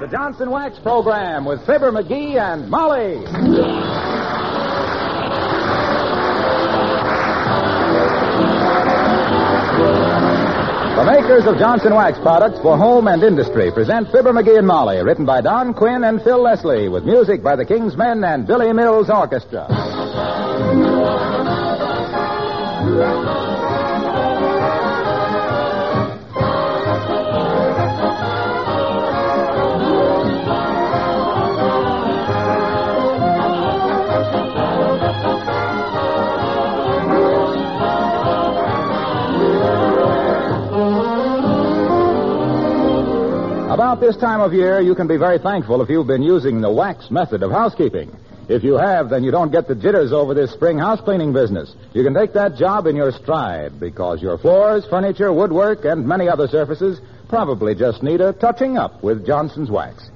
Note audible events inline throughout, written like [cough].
the Johnson Wax program with Fibber McGee and Molly. The makers of Johnson Wax products for home and industry present Fibber McGee and Molly, written by Don Quinn and Phil Leslie, with music by the King's Men and Billy Mills Orchestra. About this time of year, you can be very thankful if you've been using the wax method of housekeeping. If you have, then you don't get the jitters over this spring house cleaning business. You can take that job in your stride because your floors, furniture, woodwork, and many other surfaces probably just need a touching up with Johnson's Wax.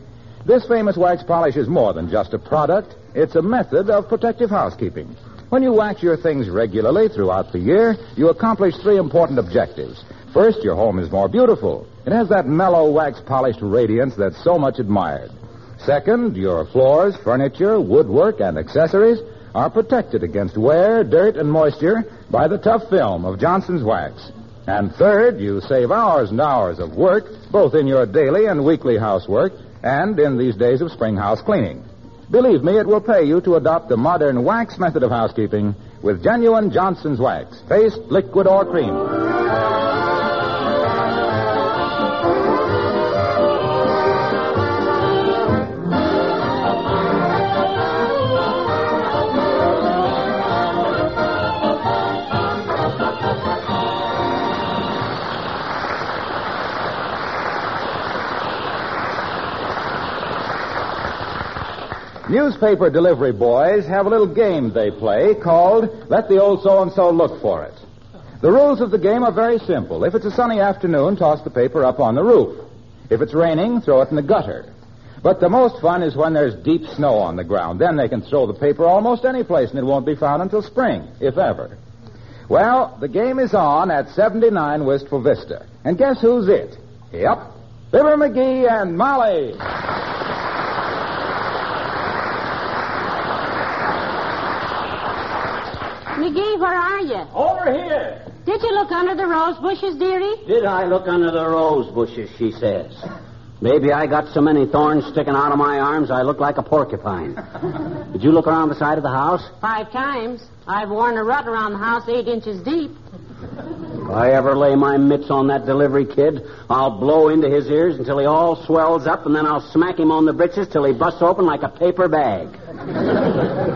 This famous wax polish is more than just a product, it's a method of protective housekeeping. When you wax your things regularly throughout the year, you accomplish three important objectives. First, your home is more beautiful. It has that mellow wax polished radiance that's so much admired. Second, your floors, furniture, woodwork, and accessories are protected against wear, dirt, and moisture by the tough film of Johnson's Wax. And third, you save hours and hours of work, both in your daily and weekly housework and in these days of spring house cleaning. Believe me, it will pay you to adopt the modern wax method of housekeeping with genuine Johnson's Wax, paste, liquid, or cream. Newspaper delivery boys have a little game they play called Let the Old So and So Look for It. The rules of the game are very simple. If it's a sunny afternoon, toss the paper up on the roof. If it's raining, throw it in the gutter. But the most fun is when there's deep snow on the ground. Then they can throw the paper almost any place and it won't be found until spring, if ever. Well, the game is on at 79 Wistful Vista. And guess who's it? Yep. Fibber McGee and Molly. McGee, where are you? Over here. Did you look under the rose bushes, dearie? Did I look under the rose bushes, she says. Maybe I got so many thorns sticking out of my arms I look like a porcupine. [laughs] Did you look around the side of the house? Five times. I've worn a rut around the house eight inches deep. If I ever lay my mitts on that delivery kid, I'll blow into his ears until he all swells up, and then I'll smack him on the britches till he busts open like a paper bag. [laughs]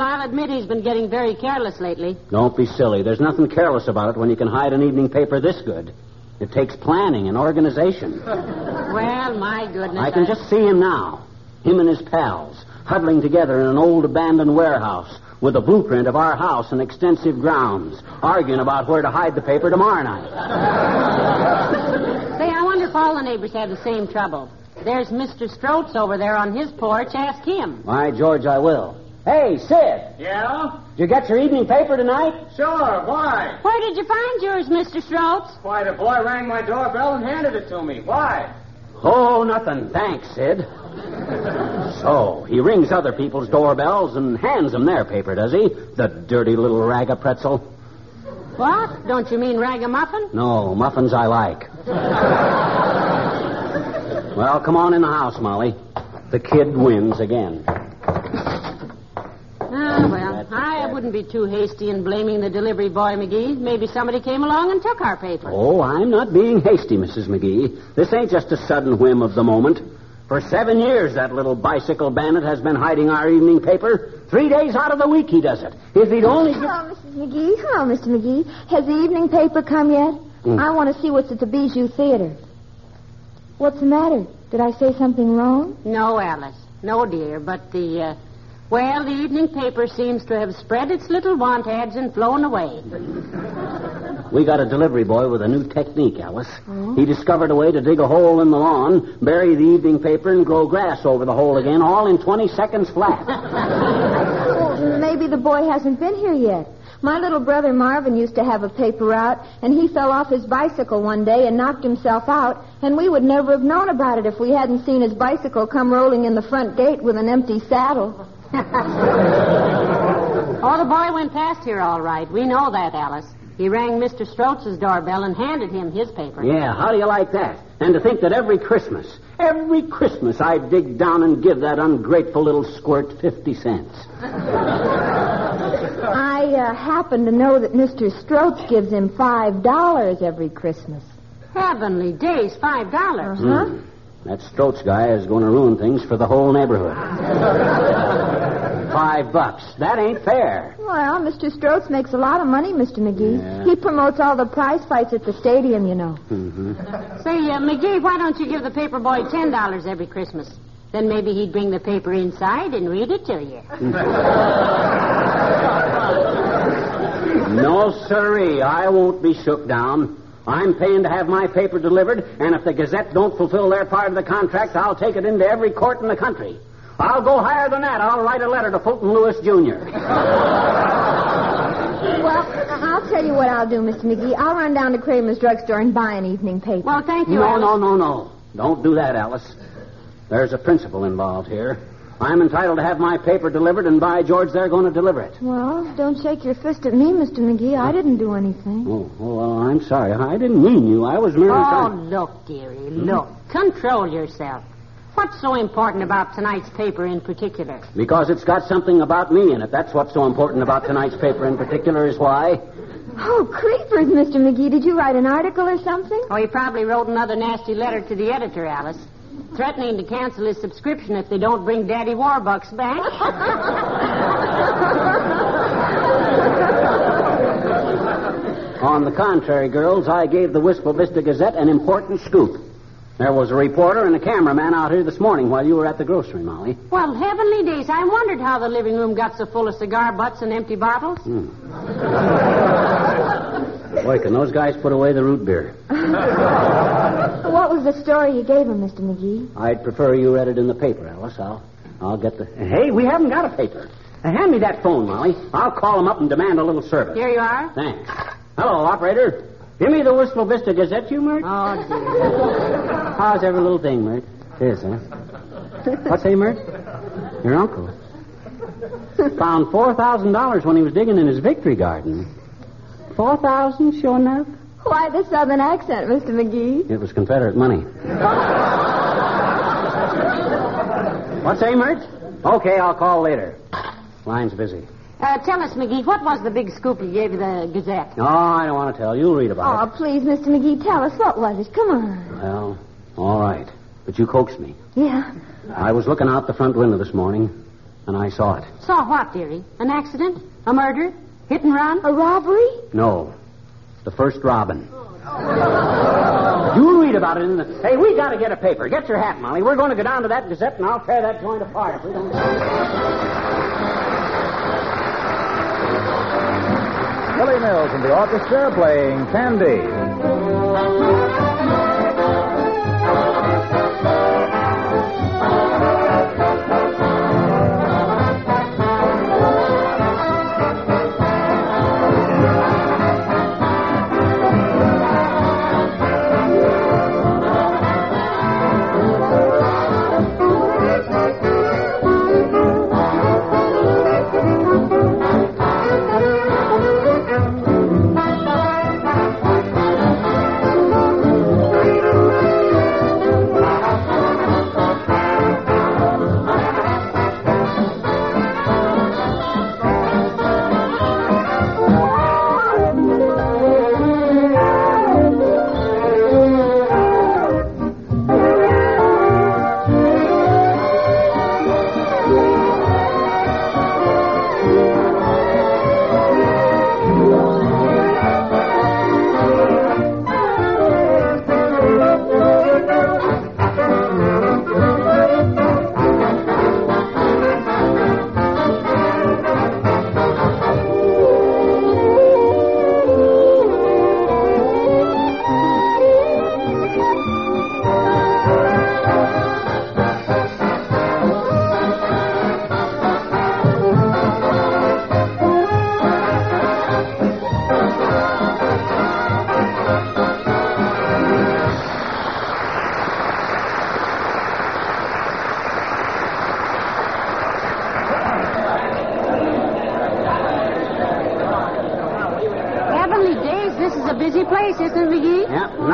I'll admit he's been getting very careless lately. Don't be silly. There's nothing careless about it when you can hide an evening paper this good. It takes planning and organization. [laughs] Well, my goodness. I can just see him now. Him and his pals, huddling together in an old abandoned warehouse with a blueprint of our house and extensive grounds, arguing about where to hide the paper tomorrow night. [laughs] Say, I wonder if all the neighbors have the same trouble. There's Mr. Stroats over there on his porch. Ask him. Why, George, I will. Hey, Sid, Yeah? did you get your evening paper tonight? Sure, why? Where did you find yours, Mr. Stroats? Why, the boy rang my doorbell and handed it to me. Why? Oh, nothing. Thanks, Sid. So, he rings other people's doorbells and hands them their paper, does he? The dirty little rag of pretzel. What? Don't you mean ragamuffin? No, muffins I like. well, come on in the house, Molly. The kid wins again. Well, I wouldn't be too hasty in blaming the delivery boy, McGee. Maybe somebody came along and took our paper. Oh, I'm not being hasty, Mrs. McGee. This ain't just a sudden whim of the moment. For seven years, that little bicycle bandit has been hiding our evening paper. Three days out of the week, he does it. If he'd only. Get... Hello, Mrs. McGee. Hello, Mr. McGee. Has the evening paper come yet? I want to see what's at the Bijou Theater. What's the matter? Did I say something wrong? No, Alice. No, dear. But the, uh, well, the evening paper seems to have spread its little want ads and flown away. We got a delivery boy with a new technique, Alice. He discovered a way to dig a hole in the lawn, bury the evening paper, and grow grass over the hole again, all in 20 seconds flat. Oh, [laughs] maybe the boy hasn't been here yet. My little brother Marvin used to have a paper route, and he fell off his bicycle one day and knocked himself out, and we would never have known about it if we hadn't seen his bicycle come rolling in the front gate with an empty saddle. [laughs] Oh, the boy went past here all right. We know that, Alice. He rang Mr. Stroatz's doorbell and handed him his paper. Yeah, how do you like that? And to think that every Christmas, every Christmas, I dig down and give that ungrateful little squirt 50 cents. [laughs] I uh, happen to know that Mr. Stroatz gives him five dollars every Christmas. Heavenly days, five dollars. Huh? That Stroats guy is going to ruin things for the whole neighborhood. [laughs] Five bucks. That ain't fair. Well, Mr. Stroatz makes a lot of money, Mr. McGee. Yeah. He promotes all the prize fights at the stadium, you know. Say, uh, McGee, why don't you give the paper boy ten dollars every Christmas? Then maybe he'd bring the paper inside and read it to you. [laughs] No, sirree. I won't be shook down. I'm paying to have my paper delivered, and if the Gazette don't fulfill their part of the contract, I'll take it into every court in the country. I'll go higher than that. I'll write a letter to Fulton Lewis Jr. Well, I'll tell you what I'll do, Mr. McGee. I'll run down to Kramer's drugstore and buy an evening paper. Well, thank you, No, Alice. no, no, no. Don't do that, Alice. There's a principle involved here. I'm entitled to have my paper delivered, and by George, they're going to deliver it. Well, don't shake your fist at me, Mr. McGee. I didn't do anything. Oh, oh well, uh, I'm sorry. I didn't mean you. I was merely Oh, trying. look, dearie, look. Control yourself. What's so important about tonight's paper in particular? Because it's got something about me in it. That's what's so important about tonight's paper in particular, is why. Oh, creepers, Mr. McGee. Did you write an article or something? Oh, he probably wrote another nasty letter to the editor, Alice, threatening to cancel his subscription if they don't bring Daddy Warbucks back. [laughs] On the contrary, girls, I gave the Wistful Vista Gazette an important scoop. There was a reporter and a cameraman out here this morning while you were at the grocery, Molly. well, heavenly days, I wondered how the living room got so full of cigar butts and empty bottles. Boy, can those guys put away the root beer. [laughs] What was the story you gave him, Mr. McGee? I'd prefer you read it in the paper, Alice. I'll, I'll get the. Hey, we haven't got a paper. Uh, hand me that phone, Molly. I'll call them up and demand a little service. Here you are. Thanks. Hello, operator. Give me the Wistful Vista Gazette, you, Mert? Oh, dear. How's every little thing, Mert? Is, huh? What's say, Mert? Your uncle. Found four thousand dollars when he was digging in his victory garden. Four thousand, sure enough. Why the southern accent, Mr. McGee? It was Confederate money. What's say, Mert? Okay, I'll call later. Line's busy. Uh, tell us, McGee, what was the big scoop you gave the Gazette? No, I don't want to tell. You'll read Oh, about it. Oh, please, Mr. McGee, tell us. What was it? Come on. Well, all right. But you coaxed me. Yeah. I was looking out the front window this morning, and I saw it. Saw what, dearie? An accident? A murder? Hit and run? A robbery? No. The first robin. You'll read about it in the. Hey, we got to get a paper. Get your hat, Molly. We're going to go down to that Gazette, and I'll tear that joint apart. If we don't... Mills and the orchestra playing Candy.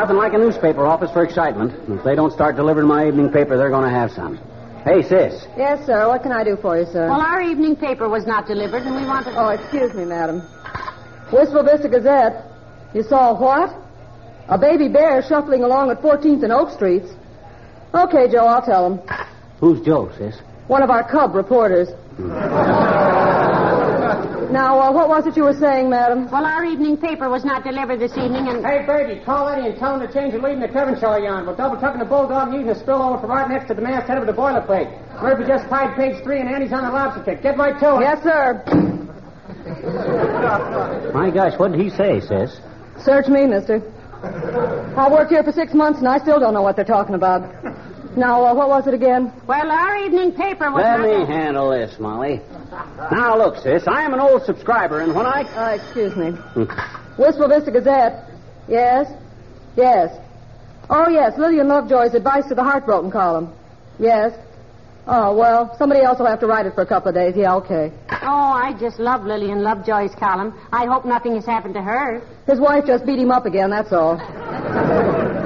Nothing like a newspaper office for excitement. If they don't start delivering my evening paper, they're going to have some. Hey, sis. Yes, sir. What can I do for you, sir? Well, our evening paper was not delivered, and we wanted. Oh, excuse me, madam. Wistful Vista Gazette. You saw what? A baby bear shuffling along at 14th and Oak Streets. Okay, Joe, I'll tell him. Who's Joe, sis? One of our cub reporters. [laughs] now, uh, what was it you were saying, madam? Well, our evening paper was not delivered this evening, and. Hey, Brady, call Eddie and tell him to change the lead in the Kevin show yarn. We're double trucking the bulldog and using the spill over from right next to the masthead of the boilerplate. Murphy just tied page three and Andy's on the lobster kick. Get right to it. Yes, sir. My gosh, what did he say, sis? Search me, mister. I worked here for six months and I still don't know what they're talking about. Now, uh, what was it again? Well, our evening paper was Let not. me handle this, Molly. Now, look, sis, I am an old subscriber, and when I. Uh, excuse me. Wistful Vista Gazette. Yes? Yes. Oh, yes, Lillian Lovejoy's advice to the heartbroken column. Yes. Oh, well, somebody else will have to write it for a couple of days. Yeah, okay. Oh, I just love Lillian Lovejoy's column. I hope nothing has happened to her. His wife just beat him up again, that's all.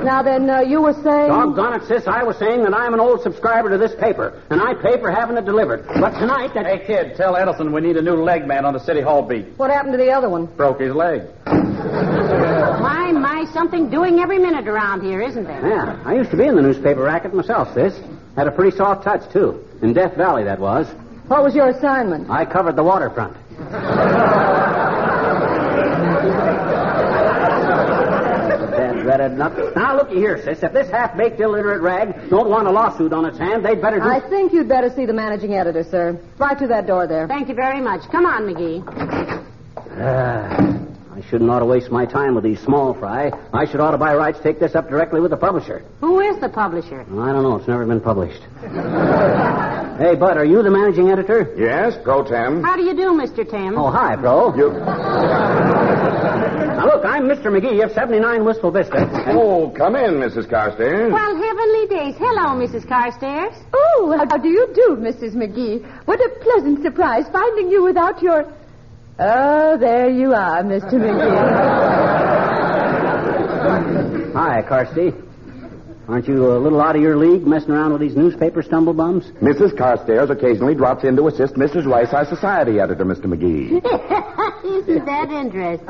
Now then, uh, you were saying. Doggone it, sis, I was saying that I'm an old subscriber to this paper, and I pay for having it delivered. But tonight, that. Hey, kid, tell Edelson we need a new leg man on the City Hall beat. What happened to the other one? Broke his leg. My, my, something doing every minute around here, isn't there? Yeah, I used to be in the newspaper racket myself, sis. Had a pretty soft touch, too. In Death Valley, that was. What was your assignment? I covered the waterfront. [laughs] Dead dreaded nut. Now, looky here, sis. If this half-baked illiterate rag don't want a lawsuit on its hand, they'd better do... I think you'd better see the managing editor, sir. Right through that door there. Thank you very much. Come on, McGee. Ah, I shouldn't ought to waste my time with these small fry. I should ought to by rights take this up directly with the publisher. Who is the publisher? Well, I don't know. It's never been published. [laughs] hey, Bud, are you the managing editor? Yes, pro tem. How do you do, Mr. Tim? Oh, hi, Pro. You. [laughs] Now, look, I'm Mr. McGee of 79 Wistful Vista. And Oh, come in, Mrs. Carstairs. Well, heavenly days. Hello, Mrs. Carstairs. Oh, how do you do, Mrs. McGee? What a pleasant surprise finding you without your. Oh, there you are, Mr. [laughs] McGee. Hi, Carsty. Aren't you a little out of your league messing around with these newspaper stumblebums? Mrs. Carstairs occasionally drops in to assist Mrs. Rice, our society editor, Mr. McGee. [laughs] Isn't that interesting?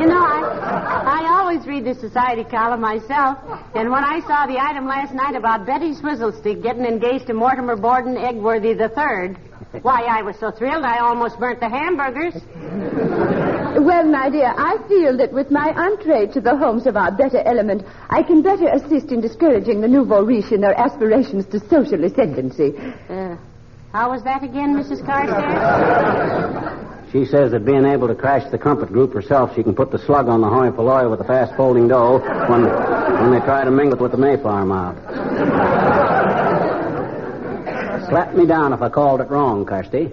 You know, I, I always read the society column myself, and when I saw the item last night about Betty Swizzlestick getting engaged to Mortimer Borden Egworthy III, why, I was so thrilled I almost burnt the hamburgers. Well, my dear, I feel that with my entree to the homes of our better element, I can better assist in discouraging the nouveau riche in their aspirations to social ascendancy. Uh, how was that again, Mrs. Carstairs? [laughs] She says that being able to crash the Crumpet Group herself, she can put the slug on the hoi polloi with the fast folding dough when, when they try to mingle it with the Mayflower mob. [laughs] Slap me down if I called it wrong, Carsty.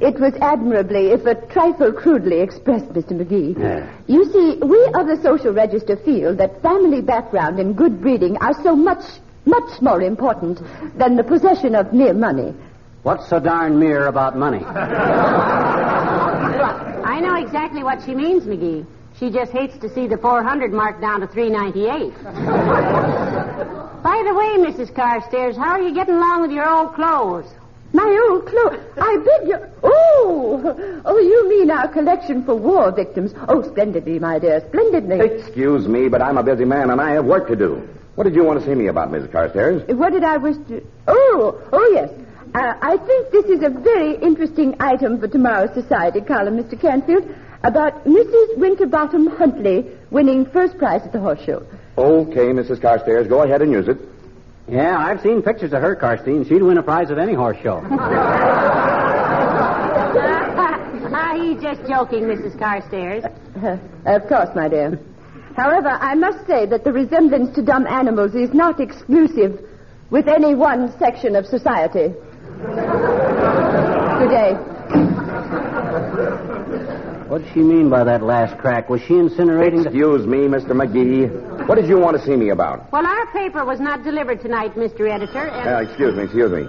It was admirably, if a trifle crudely expressed, Mr. McGee. Yeah. You see, we of the social register feel that family background and good breeding are so much, much more important than the possession of mere money. What's so darn mere about money? I know exactly what she means, McGee. She just hates to see the 400 marked down to 398. By the way, Mrs. Carstairs, how are you getting along with your old clothes? My old clothes. I beg your. Oh! Oh, you mean our collection for war victims. Oh, splendidly, my dear, splendidly. Excuse me, but I'm a busy man and I have work to do. What did you want to see me about, Mrs. Carstairs? What did I wish to. Oh! Oh, yes. Uh, I think this is a very interesting item for tomorrow's society column, Mr. Canfield, about Mrs. Winterbottom Huntley winning first prize at the horse show. Okay, Mrs. Carstairs, go ahead and use it. Yeah, I've seen pictures of her, Carsty, and she'd win a prize at any horse show. [laughs] ah, he's just joking, Mrs. Carstairs. Uh, [laughs] of course, my dear. However, I must say that the resemblance to dumb animals is not exclusive with any one section of society. Good day. What did she mean by that last crack? Was she incinerating the... Excuse me, Mr. McGee. What did you want to see me about? Well, our paper was not delivered tonight, Mr. Editor, and... Uh, excuse me, excuse me.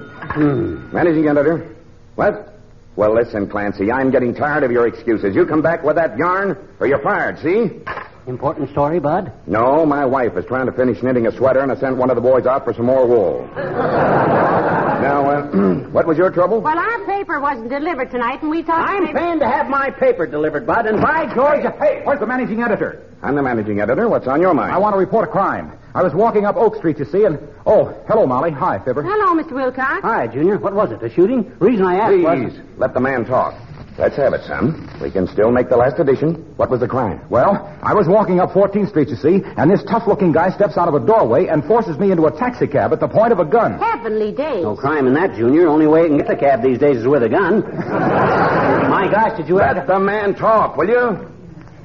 Managing editor? What? Well, listen, Clancy, I'm getting tired of your excuses. You come back with that yarn, or you're fired, see? Important story, Bud? No, my wife is trying to finish knitting a sweater, and I sent one of the boys out for some more wool. [laughs] now, uh, [clears throat] what was your trouble? Well, our paper wasn't delivered tonight, and we thought... I'm maybe- paying to have my paper delivered, Bud, and by George... Hey, where's the managing editor? I'm the managing editor. What's on your mind? I want to report a crime. I was walking up Oak Street, you see, and oh, hello, Molly. Hi, Fibber. Hello, Mr. Wilcox. Hi, Junior. What was it, a shooting? reason I asked was... Please, let the man talk. Let's have it, son. We can still make the last edition. What was the crime? Well, I was walking up 14th Street, you see, and this tough-looking guy steps out of a doorway and forces me into a taxicab at the point of a gun. Heavenly days. No crime in that, Junior. Only way you can get the cab these days is with a gun. [laughs] my gosh, did you ever Let have... the man talk, will you?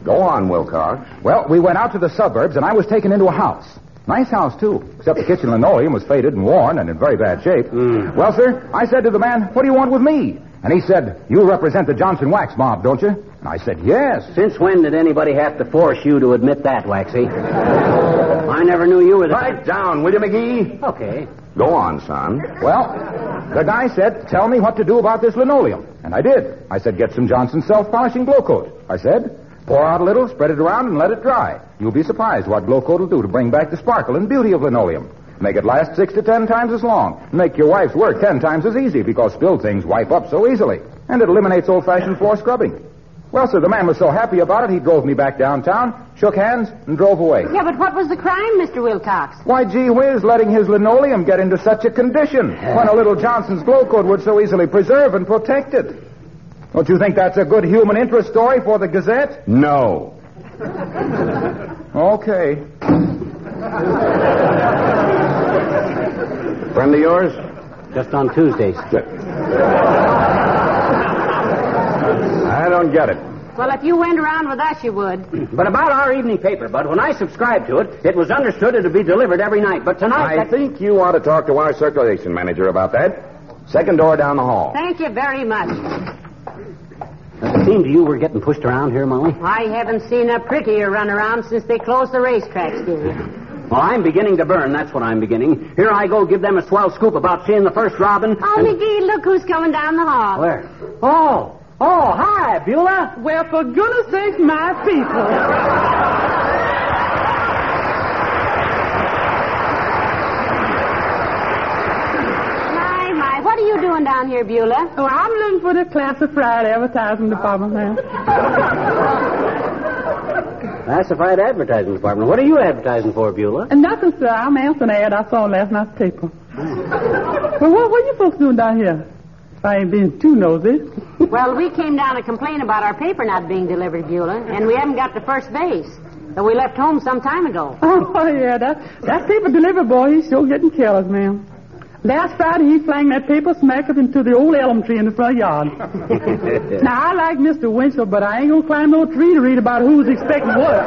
Go on, Wilcox. Well, we went out to the suburbs, and I was taken into a house. Nice house, too, except the kitchen linoleum was faded and worn and in very bad shape. Hmm. Well, sir, I said to the man, What do you want with me? And he said, You represent the Johnson Wax mob, don't you? And I said, Yes. Since when did anybody have to force you to admit that, Waxy? I never knew you were the... Pipe down, will you, McGee? Okay. Go on, son. Well, the guy said, Tell me what to do about this linoleum. And I did. I said, Get some Johnson self polishing Glo-Coat. I said, Pour out a little, spread it around, and let it dry. You'll be surprised what Glo-Coat will do to bring back the sparkle and beauty of linoleum. Make it last six to ten times as long. Make your wife's work ten times as easy because spilled things wipe up so easily. And it eliminates old fashioned floor scrubbing. Well, sir, the man was so happy about it, he drove me back downtown, shook hands, and drove away. Yeah, but what was the crime, Mr. Wilcox? Why, gee whiz, letting his linoleum get into such a condition [sighs] when a little Johnson's Glo-Coat would so easily preserve and protect it. Don't you think that's a good human interest story for the Gazette? No. Okay. [laughs] Friend of yours? Just on Tuesdays. I don't get it. Well, if you went around with us, you would. [clears throat] But about our evening paper, Bud, when I subscribed to it, it was understood it would be delivered every night. But tonight... I that- think you ought to talk to our circulation manager about that. Second door down the hall. Thank you very much. Does it seem to you we're getting pushed around here, Molly? I haven't seen a prettier runaround since they closed the racetracks, dearie. Well, I'm beginning to burn. That's what I'm beginning. Here I go, give them a swell scoop about seeing the first robin. Oh, and- McGee, look who's coming down the hall. Where? Oh, oh, hi, Beulah. Well, for goodness sake, my people. My, my, what are you doing down here, Beulah? Oh, I'm looking for the classified advertising department, ma'am. [laughs] Classified advertising department. What are you advertising for, Beulah? And nothing, sir. I'm answering an ad I saw in last night's paper. Hmm. well, what, what are you folks doing down here? If I ain't being too nosy. Well, we came down to complain about our paper not being delivered, Beulah, and we haven't got to first base. So we left home some time ago. Oh, [laughs] yeah, that, that paper delivery boy, he's sure getting careless, ma'am. Last Friday, he flung that paper smack up into the old elm tree in the front yard. [laughs] now, I like Mr. Winchell, but I ain't gonna climb no tree to read about who's expecting what.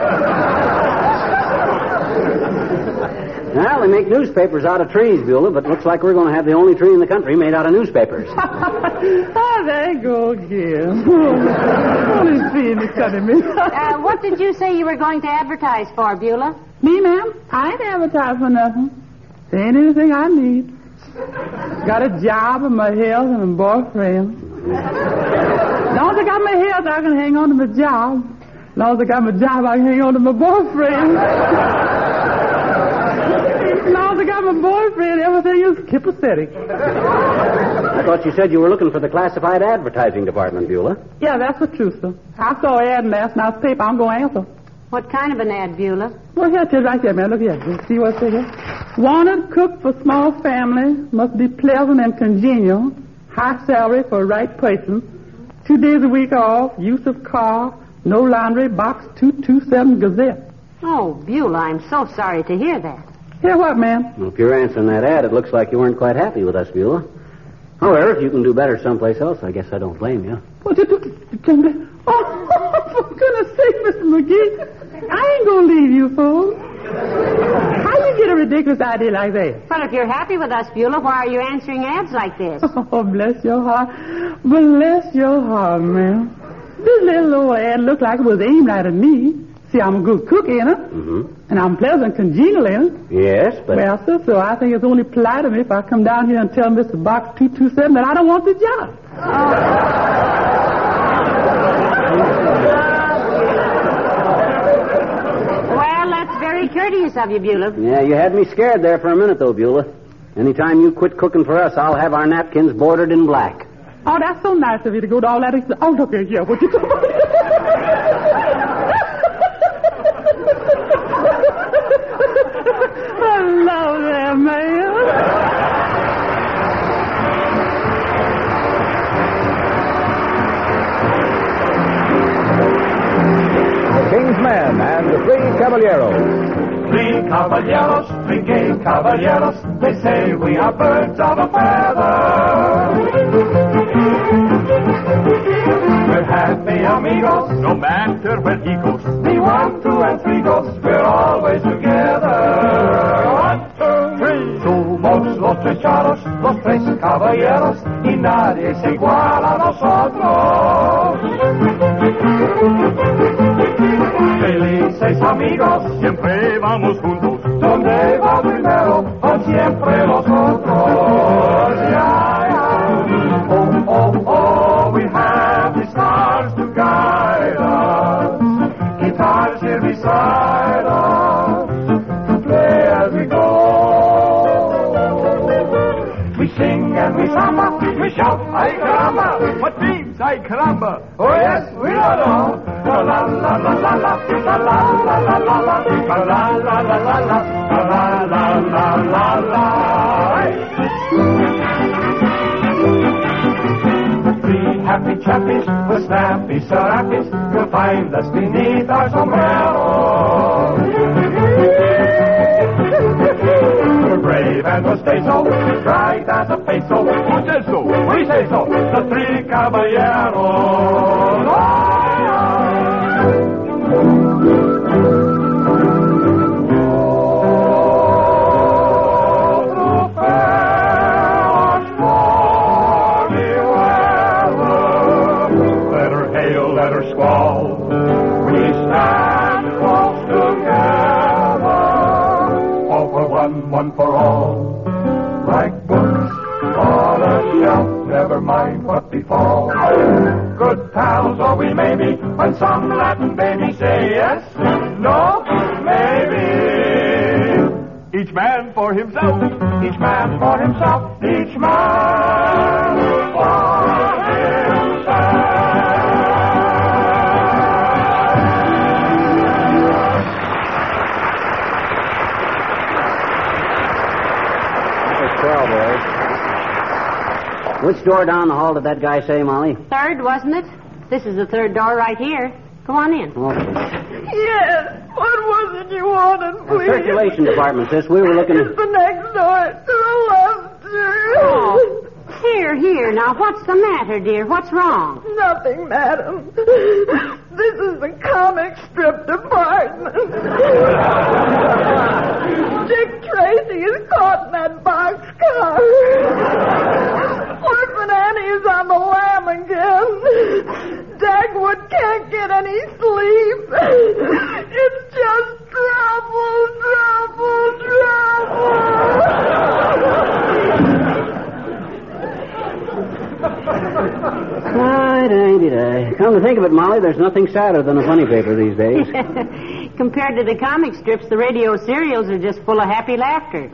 Well, they make newspapers out of trees, Beulah, but looks like we're going to have the only tree in the country made out of newspapers. [laughs] oh, there you go again. Only tree in the country, me. Uh, what did you say you were going to advertise for, Beulah? Me, ma'am? I ain't advertising for nothing. There ain't anything I need. Got a job and my health and a boyfriend. As long as I got my health, I can hang on to my job. As long as I got my job, I can hang on to my boyfriend. as long as I got my boyfriend, everything is copacetic. I thought you said you were looking for the classified advertising department, Beulah. Yeah, that's the truth, sir. I saw an ad in last night's paper. I'm going to answer. What kind of an ad, Beulah? Well, here it is right here, man. Look here. You see what's in here? Wanted cook for small family. Must be pleasant and congenial. High salary for right person. Two days a week off. Use of car. No laundry. Box 227 Gazette. Oh, Beulah, I'm so sorry to hear that. Hear what, ma'am? Well, if you're answering that ad, it looks like you weren't quite happy with us, Beulah. However, if you can do better someplace else, I guess I don't blame you. What did you... Oh, [laughs] for goodness sake, Mr. McGee. I ain't going to leave you, fool. How you get a ridiculous idea like that? Well, if you're happy with us, Beulah, why are you answering ads like this? [laughs] Oh, bless your heart. Bless your heart, man. This little old ad looked like it was aimed right at me. See, I'm a good cook, ain't I? Mm-hmm. And I'm pleasant, congenial, ain't I? Yes, but... Well, sir, so I think it's only polite of me if I come down here and tell Mr. Box 227 that I don't want the job. Courteous of you, Beulah. Yeah, you had me scared there for a minute, though, Beulah. Anytime you quit cooking for us, I'll have our napkins bordered in black. Oh, that's so nice of you to go to all that. Ex- oh, look here, what you Hello there, man. The King's Men and the Three Caballeros. Three caballeros. They say we are birds of a feather. We're happy amigos, no matter where he goes. The one, two, and three goes, we're always together. One, two, three. Somos los tres charros, los tres caballeros, y nadie es igual a nosotros. Felices amigos, siempre vamos juntos. Beside us play as we go. We sing and we samba, we shout, ay caramba. What means ay caramba? Oh yes, we are know. La la la la la la, la la la la la la, la la la la la la, la la la la Three happy chappies with snappy serapes, you'll find us beneath our sombreros. We're brave and we'll stay so, bright as a peso. Who says so? We say so. The three caballeros. Let squall. We stand close together. All for one, one for all. Like books on a shelf, never mind what befalls. Good pals, or we may be, when some Latin baby say yes, no, maybe. Each man for himself, each man for himself, each man Which door down the hall did that guy say, Molly? Third, wasn't it? This is the third door right here. Come on in. Okay. Yes. What was it you wanted, The circulation department, sis. We were looking at. It's the next door to the left. Oh, here, here. Now, what's the matter, dear? What's wrong? Nothing, madam. This is the comic strip department. Dick Tracy is caught in that boxcar. Orphan Annie is on the lam again. Dagwood can't get any sleep. It's just trouble, trouble, Ay-day-day-day. Come to think of it, Molly, there's nothing sadder than a funny paper these days. [laughs] Compared to the comic strips, the radio serials are just full of happy laughter.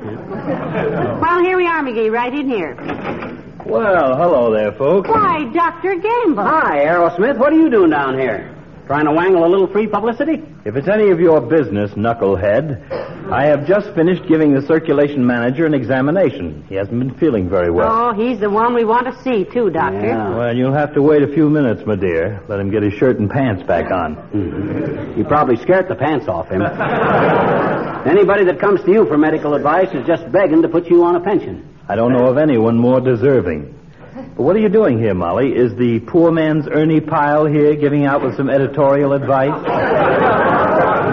well, here we are, McGee, right in here. Well, hello there, folks. Why, Dr. Gamble. Hi, Arrowsmith. What are you doing down here? Trying to wangle a little free publicity? If it's any of your business, knucklehead, I have just finished giving the circulation manager an examination. He hasn't been feeling very well. Oh, he's the one we want to see, too, Doctor. Yeah. Well, you'll have to wait a few minutes, my dear. Let him get his shirt and pants back on. Mm-hmm. You probably scared the pants off him. [laughs] Anybody that comes to you for medical advice is just begging to put you on a pension. I don't know of anyone more deserving. But what are you doing here, Molly? Is the poor man's Ernie Pyle here giving out with some editorial advice?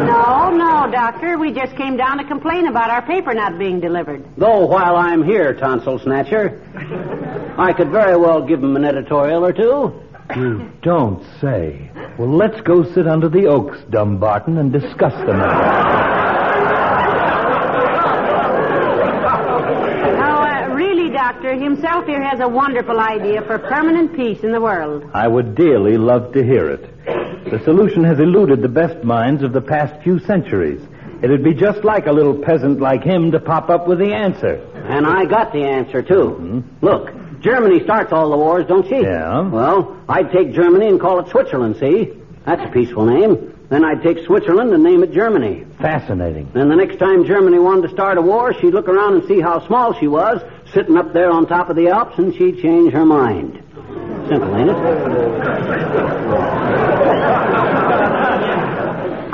No, no, Doctor. We just came down to complain about our paper not being delivered. Though while I'm here, tonsil snatcher, I could very well give him an editorial or two. You don't say. Well, let's go sit under the oaks, Dumbarton, and discuss the matter. No, uh, really, himself here has a wonderful idea for permanent peace in the world. I would dearly love to hear it. The solution has eluded the best minds of the past few centuries. It'd be just like a little peasant like him to pop up with the answer. And I got the answer, too. Mm-hmm. Look, Germany starts all the wars, don't she? Yeah. Well, I'd take Germany and call it Switzerland, see? That's a peaceful name. Then I'd take Switzerland and name it Germany. Fascinating. Then the next time Germany wanted to start a war, she'd look around and see how small she was, sitting up there on top of the Alps, and she'd change her mind. Simple, ain't it?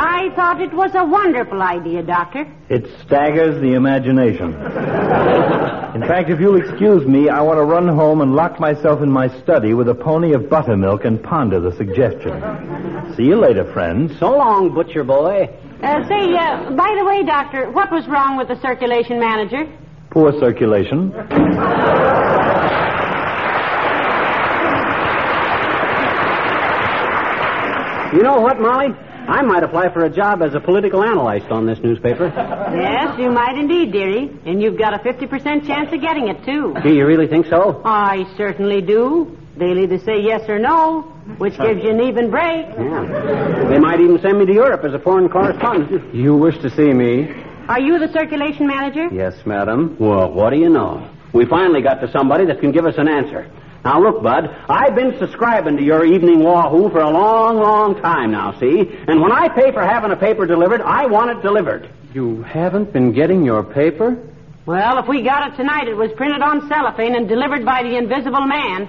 I thought it was a wonderful idea, Doctor. It staggers the imagination. In fact, if you'll excuse me, I want to run home and lock myself in my study with a pony of buttermilk and ponder the suggestion. See you later, friends. So long, butcher boy. Uh, say, uh, by the way, Doctor, what was wrong with the circulation manager? Poor circulation. You know what, Molly? I might apply for a job as a political analyst on this newspaper. Yes, you might indeed, dearie. And you've got a 50% chance of getting it, too. Do you really think so? I certainly do. They'll either say yes or no, which gives you an even break. Yeah. They might even send me to Europe as a foreign correspondent. You wish to see me? Are you the circulation manager? Yes, madam. Well, what do you know? We finally got to somebody that can give us an answer. Now, look, Bud, I've been subscribing to your evening Wahoo for a long, long time now, see? And when I pay for having a paper delivered, I want it delivered. You haven't been getting your paper? Well, if we got it tonight, it was printed on cellophane and delivered by the invisible man.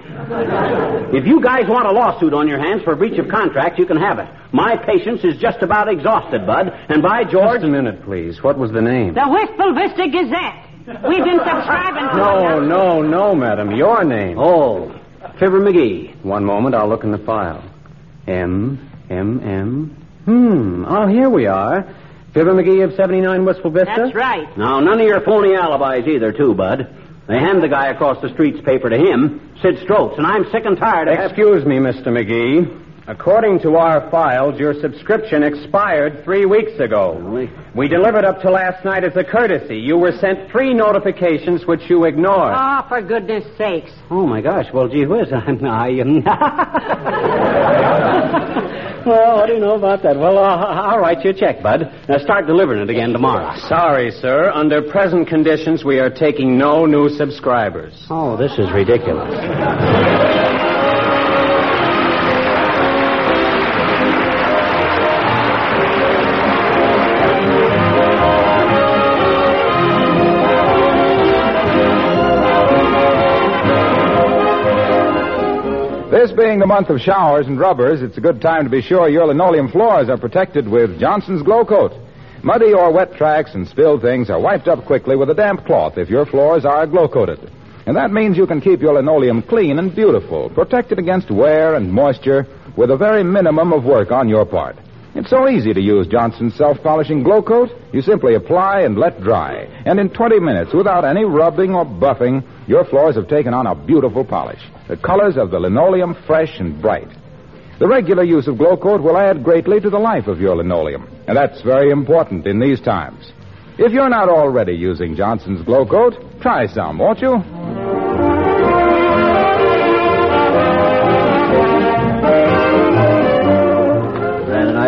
If you guys want a lawsuit on your hands for breach of contract, you can have it. My patience is just about exhausted, Bud, and by George. Just a minute, please. What was the name? The Wistful Vista Gazette. We've been subscribing to No, no, no, madam. Your name. Oh, Fibber McGee. One moment, I'll look in the file. M, M, M. Hmm. Oh, here we are. Fibber McGee of 79 Wistful Vista? That's right. Now, none of your phony alibis either, too, Bud. They hand the guy across the street's paper to him, Sid Stroats, and I'm sick and tired of having... Excuse me, Mr. McGee. According to our files, your subscription expired three weeks ago. Really? We delivered up to last night as a courtesy. You were sent three notifications which you ignored. Oh, for goodness sakes. Oh, my gosh. Well, gee whiz. [laughs] I'm, I, um... [laughs] well, what do you know about that? Well, uh, I'll write you a check, Bud. Now, start delivering it again tomorrow. Sorry, sir. Under present conditions, we are taking no new subscribers. Oh, this is ridiculous. Being the month of showers and rubbers, it's a good time to be sure your linoleum floors are protected with Johnson's Glo-Coat. Muddy or wet tracks and spilled things are wiped up quickly with a damp cloth if your floors are glow coated. And that means you can keep your linoleum clean and beautiful, protected against wear and moisture with a very minimum of work on your part. It's so easy to use Johnson's self-polishing Glo-Coat. You simply apply and let dry. And in 20 minutes, without any rubbing or buffing, your floors have taken on a beautiful polish. The colors of the linoleum fresh and bright. The regular use of Glo-Coat will add greatly to the life of your linoleum. And that's very important in these times. If you're not already using Johnson's Glo-Coat, try some, won't you?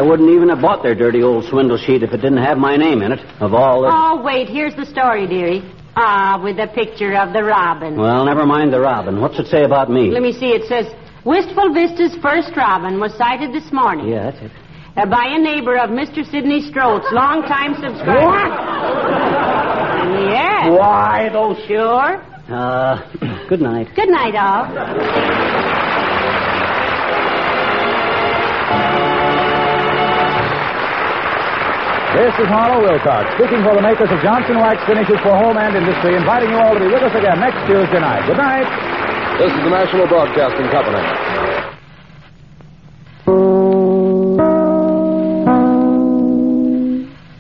I wouldn't even have bought their dirty old swindle sheet if it didn't have my name in it. Of all the... Oh, wait, here's the story, dearie. Ah, with the picture of the robin. Well, never mind the robin. What's it say about me? Let me see. It says, Wistful Vista's first robin was sighted this morning. Yeah, that's it. Uh, by a neighbor of Mr. Sidney Stroats, longtime subscriber. What? Yes. Why, those... Sure. Uh, [clears throat] good night. Good night, all. This is Harlow Wilcox, speaking for the makers of Johnson Wax Finishes for Home and Industry, inviting you all to be with us again next Tuesday night. Good night. This is the National Broadcasting Company.